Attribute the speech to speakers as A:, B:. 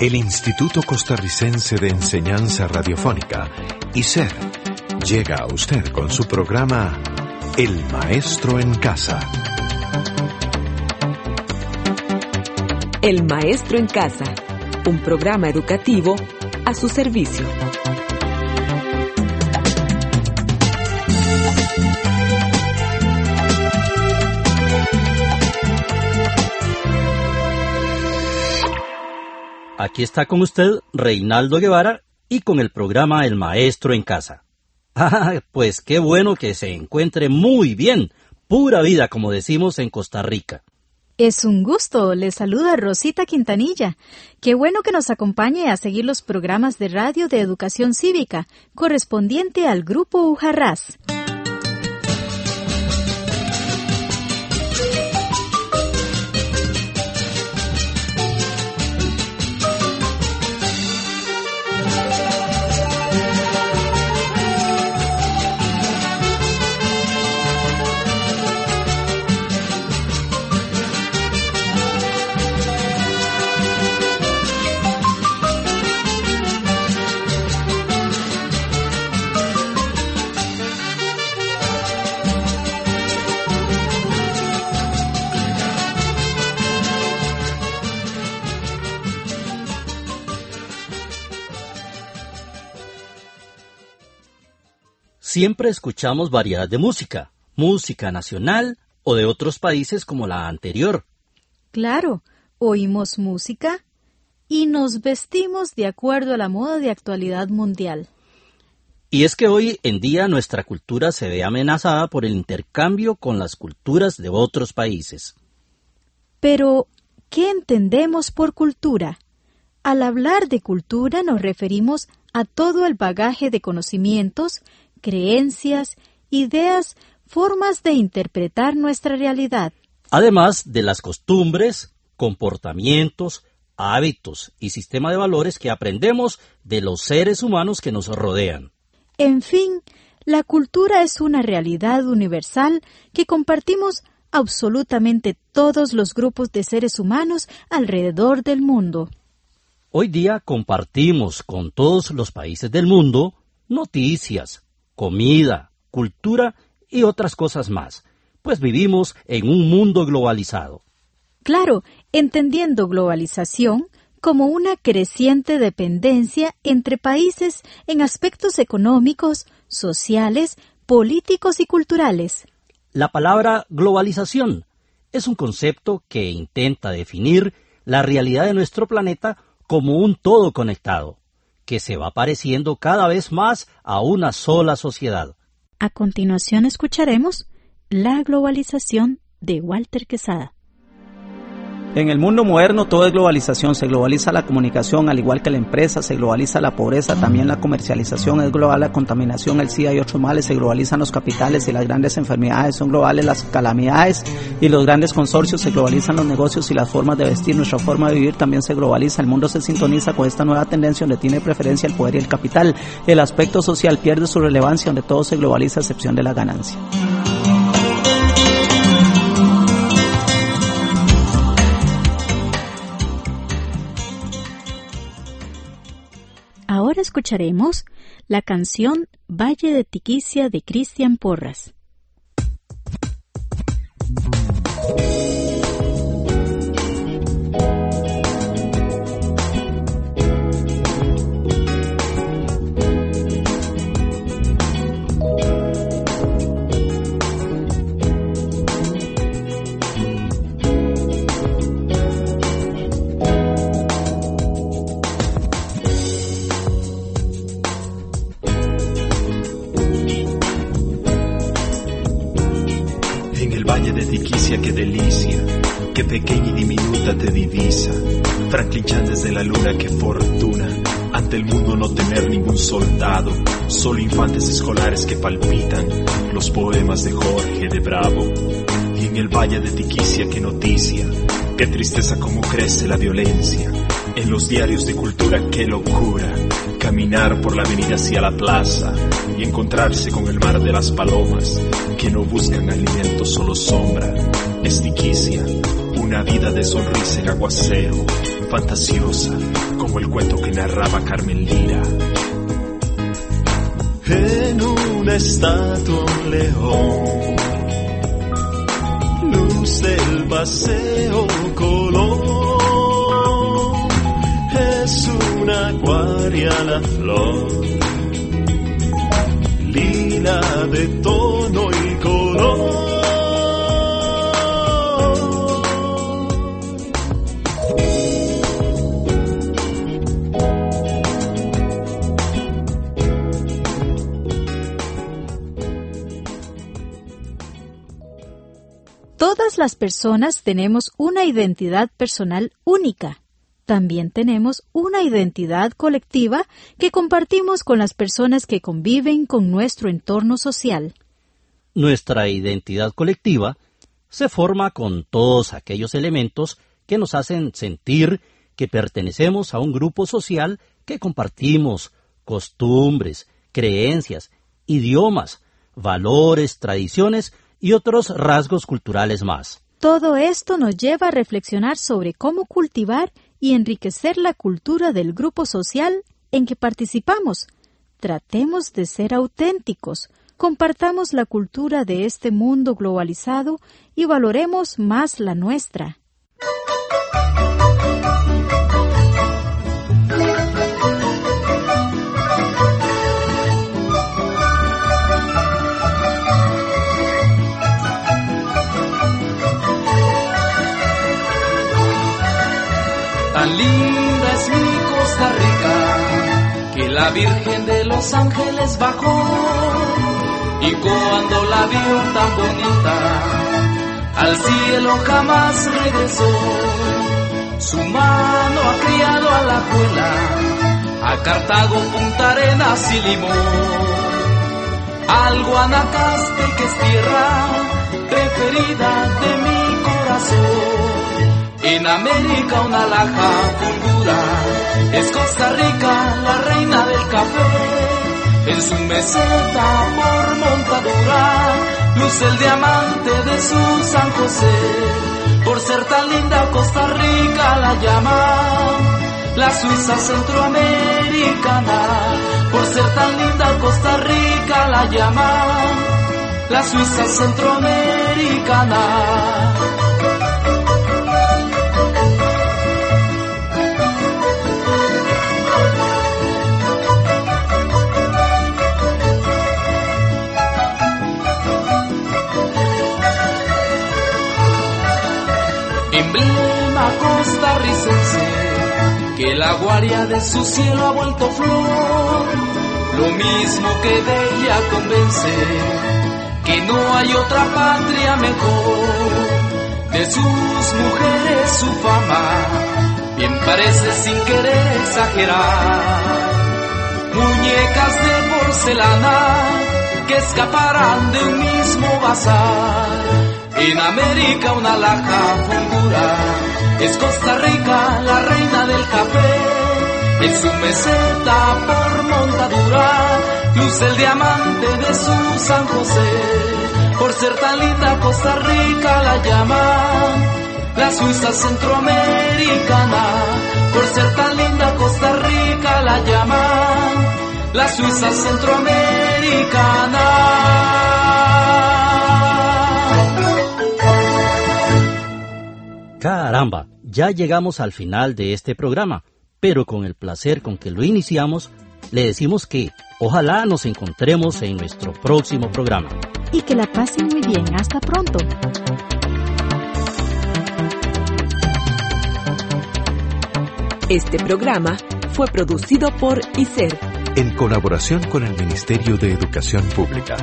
A: el Instituto Costarricense de Enseñanza Radiofónica, ICER, llega a usted con su programa El Maestro en Casa.
B: El Maestro en Casa, un programa educativo a su servicio.
C: Aquí está con usted Reinaldo Guevara y con el programa El Maestro en Casa. Ah, pues qué bueno que se encuentre muy bien, pura vida como decimos en Costa Rica.
D: Es un gusto, le saluda Rosita Quintanilla. Qué bueno que nos acompañe a seguir los programas de radio de educación cívica correspondiente al Grupo Ujarrás.
C: Siempre escuchamos variedad de música, música nacional o de otros países como la anterior.
D: Claro, oímos música y nos vestimos de acuerdo a la moda de actualidad mundial.
C: Y es que hoy en día nuestra cultura se ve amenazada por el intercambio con las culturas de otros países.
D: Pero, ¿qué entendemos por cultura? Al hablar de cultura nos referimos a todo el bagaje de conocimientos creencias, ideas, formas de interpretar nuestra realidad.
C: Además de las costumbres, comportamientos, hábitos y sistema de valores que aprendemos de los seres humanos que nos rodean.
D: En fin, la cultura es una realidad universal que compartimos absolutamente todos los grupos de seres humanos alrededor del mundo.
C: Hoy día compartimos con todos los países del mundo noticias, comida, cultura y otras cosas más, pues vivimos en un mundo globalizado.
D: Claro, entendiendo globalización como una creciente dependencia entre países en aspectos económicos, sociales, políticos y culturales.
C: La palabra globalización es un concepto que intenta definir la realidad de nuestro planeta como un todo conectado, que se va pareciendo cada vez más a una sola sociedad.
D: A continuación escucharemos La globalización de Walter Quesada.
E: En el mundo moderno todo es globalización, se globaliza la comunicación al igual que la empresa, se globaliza la pobreza, también la comercialización es global, la contaminación, el SIDA y otros males, se globalizan los capitales y las grandes enfermedades, son globales las calamidades y los grandes consorcios, se globalizan los negocios y las formas de vestir, nuestra forma de vivir también se globaliza, el mundo se sintoniza con esta nueva tendencia donde tiene preferencia el poder y el capital, el aspecto social pierde su relevancia donde todo se globaliza a excepción de la ganancia.
D: Ahora escucharemos la canción Valle de Tiquicia de Cristian Porras.
F: Qué delicia, qué pequeña y diminuta te divisa. Franklin desde la luna, qué fortuna. Ante el mundo no tener ningún soldado, solo infantes escolares que palpitan. Los poemas de Jorge de Bravo. Y en el valle de Tiquicia, qué noticia. Qué tristeza como crece la violencia. En los diarios de cultura, qué locura. Caminar por la avenida hacia la plaza y encontrarse con el mar de las palomas que no buscan alimento, solo sombra. Estiquicia, una vida de sonrisa en aguacero. fantasiosa, como el cuento que narraba Carmen Lira. En una estatua un león, luce el paseo color, es una acuaria la flor, de y color.
D: Todas las personas tenemos una identidad personal única. También tenemos una identidad colectiva que compartimos con las personas que conviven con nuestro entorno social.
C: Nuestra identidad colectiva se forma con todos aquellos elementos que nos hacen sentir que pertenecemos a un grupo social que compartimos costumbres, creencias, idiomas, valores, tradiciones y otros rasgos culturales más.
D: Todo esto nos lleva a reflexionar sobre cómo cultivar y enriquecer la cultura del grupo social en que participamos. Tratemos de ser auténticos, compartamos la cultura de este mundo globalizado y valoremos más la nuestra.
G: Linda es mi Costa Rica que la Virgen de los Ángeles bajó y cuando la vio tan bonita al cielo jamás regresó. Su mano ha criado a la juela, a Cartago, Punta Arenas y Limón. Al Guanacaste que es tierra preferida de mi corazón. En América una laja fulgura, es Costa Rica la reina del café. En su meseta por montadura, luce el diamante de su San José. Por ser tan linda Costa Rica la llama la Suiza centroamericana. Por ser tan linda Costa Rica la llama la Suiza centroamericana. Que la guaria de su cielo ha vuelto flor, lo mismo que de ella convence, que no hay otra patria mejor, de sus mujeres su fama, bien parece sin querer exagerar, muñecas de porcelana, que escaparán de un mismo bazar. En América una laja fulgura, es Costa Rica la reina del café. En su meseta por montadura, luce el diamante de su San José. Por ser tan linda Costa Rica la llaman la Suiza centroamericana. Por ser tan linda Costa Rica la llaman la Suiza centroamericana.
C: Caramba, ya llegamos al final de este programa, pero con el placer con que lo iniciamos, le decimos que ojalá nos encontremos en nuestro próximo programa.
D: Y que la pasen muy bien. Hasta pronto.
B: Este programa fue producido por ICER,
A: en colaboración con el Ministerio de Educación Pública.